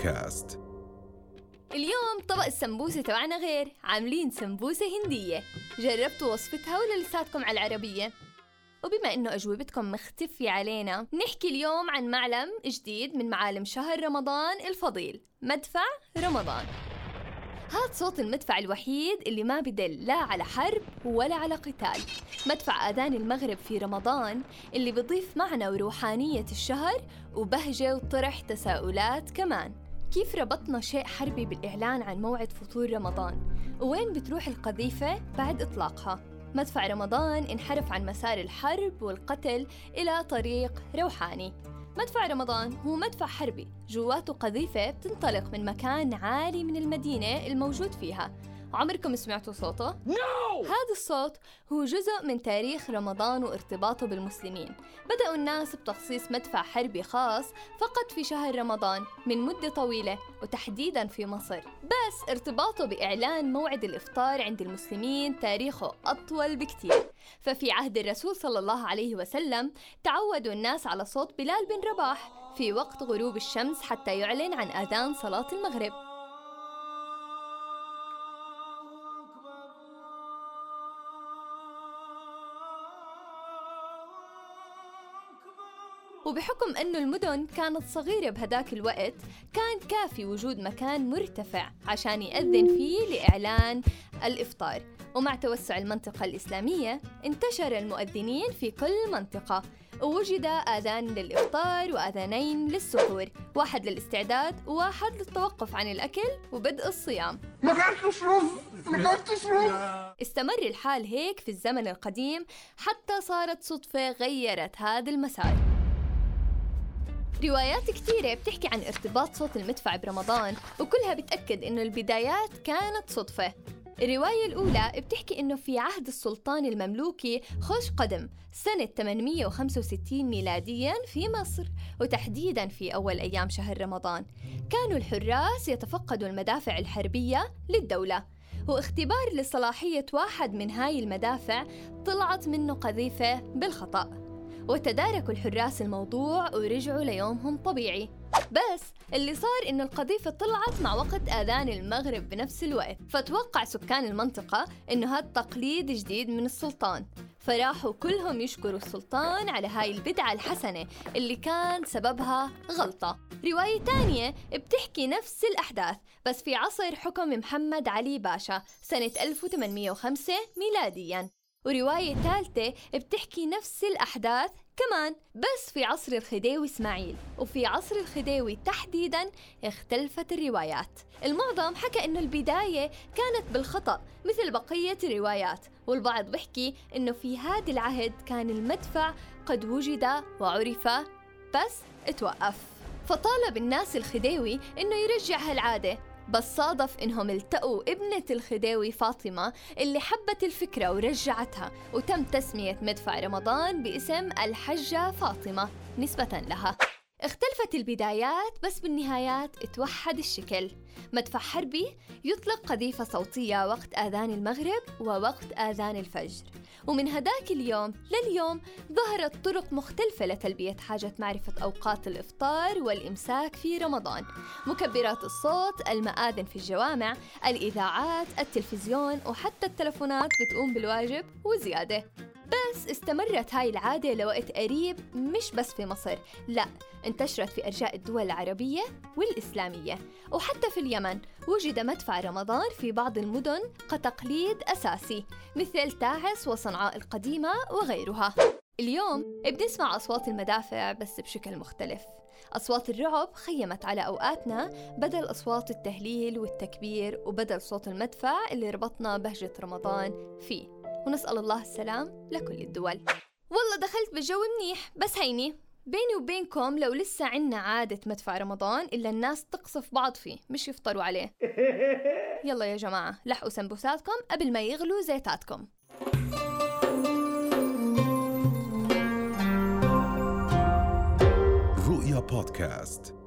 بودكاست. اليوم طبق السمبوسة تبعنا غير. عاملين سمبوسة هندية. جربتوا وصفتها ولا لساتكم على العربية؟ وبما إنه أجوبتكم مختفية علينا نحكي اليوم عن معلم جديد من معالم شهر رمضان الفضيل. مدفع رمضان. هاد صوت المدفع الوحيد اللي ما بدل لا على حرب ولا على قتال. مدفع آذان المغرب في رمضان اللي بضيف معنى وروحانية الشهر وبهجة وطرح تساؤلات كمان. كيف ربطنا شيء حربي بالإعلان عن موعد فطور رمضان؟ وين بتروح القذيفة بعد إطلاقها؟ مدفع رمضان انحرف عن مسار الحرب والقتل إلى طريق روحاني مدفع رمضان هو مدفع حربي جواته قذيفة بتنطلق من مكان عالي من المدينة الموجود فيها عمركم سمعتوا صوته؟ No! هذا الصوت هو جزء من تاريخ رمضان وارتباطه بالمسلمين بدأوا الناس بتخصيص مدفع حربي خاص فقط في شهر رمضان من مدة طويلة وتحديدا في مصر بس ارتباطه بإعلان موعد الإفطار عند المسلمين تاريخه أطول بكتير ففي عهد الرسول صلى الله عليه وسلم تعودوا الناس على صوت بلال بن رباح في وقت غروب الشمس حتى يعلن عن آذان صلاة المغرب وبحكم أنه المدن كانت صغيرة بهداك الوقت كان كافي وجود مكان مرتفع عشان يأذن فيه لإعلان الإفطار. ومع توسع المنطقة الإسلامية انتشر المؤذنين في كل منطقة. ووجد آذان للإفطار وآذانين للسحور واحد للاستعداد وواحد للتوقف عن الأكل وبدء الصيام. ما كانتش رز ما كانتش رز استمر الحال هيك في الزمن القديم حتى صارت صدفة غيرت هذا المسار. روايات كثيرة بتحكي عن ارتباط صوت المدفع برمضان وكلها بتأكد إنه البدايات كانت صدفة. الرواية الأولى بتحكي إنه في عهد السلطان المملوكي خوش قدم سنة 865 ميلاديا في مصر وتحديدا في أول أيام شهر رمضان. كانوا الحراس يتفقدوا المدافع الحربية للدولة. واختبار لصلاحية واحد من هاي المدافع طلعت منه قذيفة بالخطأ. وتداركوا الحراس الموضوع ورجعوا ليومهم طبيعي. بس اللي صار إنه القذيفة طلعت مع وقت آذان المغرب بنفس الوقت. فتوقع سكان المنطقة إنه هذا تقليد جديد من السلطان. فراحوا كلهم يشكروا السلطان على هاي البدعة الحسنة اللي كان سببها غلطة. رواية تانية بتحكي نفس الأحداث بس في عصر حكم محمد علي باشا سنة 1805 ميلادياً. ورواية ثالثة بتحكي نفس الأحداث كمان بس في عصر الخديوي إسماعيل وفي عصر الخديوي تحديدا اختلفت الروايات. المعظم حكى إنه البداية كانت بالخطأ مثل بقية الروايات والبعض بحكي إنه في هذا العهد كان المدفع قد وجد وعرف بس اتوقف. فطالب الناس الخديوي إنه يرجع هالعادة بس صادف إنهم التقوا ابنة الخديوي فاطمة اللي حبت الفكرة ورجعتها وتم تسمية مدفع رمضان باسم الحجة فاطمة نسبة لها. اختلفت البدايات بس بالنهايات اتوحد الشكل. مدفع حربي يطلق قذيفة صوتية وقت آذان المغرب ووقت آذان الفجر. ومن هداك اليوم لليوم ظهرت طرق مختلفة لتلبية حاجة معرفة أوقات الإفطار والإمساك في رمضان. مكبرات الصوت، المآذن في الجوامع، الإذاعات، التلفزيون وحتى التلفونات بتقوم بالواجب وزيادة. بس استمرت هاي العادة لوقت قريب مش بس في مصر لا انتشرت في أرجاء الدول العربية والإسلامية. وحتى في اليمن وجد مدفع رمضان في بعض المدن كتقليد أساسي مثل تعز وصنعاء القديمة وغيرها. اليوم بنسمع أصوات المدافع بس بشكل مختلف. أصوات الرعب خيمت على أوقاتنا بدل أصوات التهليل والتكبير وبدل صوت المدفع اللي ربطنا بهجة رمضان فيه. ونسأل الله السلام لكل الدول. والله دخلت بالجو منيح بس هيني بيني وبينكم لو لسه عنا عادة مدفع رمضان إلا الناس تقصف بعض فيه مش يفطروا عليه. يلا يا جماعة لحقوا سمبوساتكم قبل ما يغلوا زيتاتكم. رؤيا بودكاست.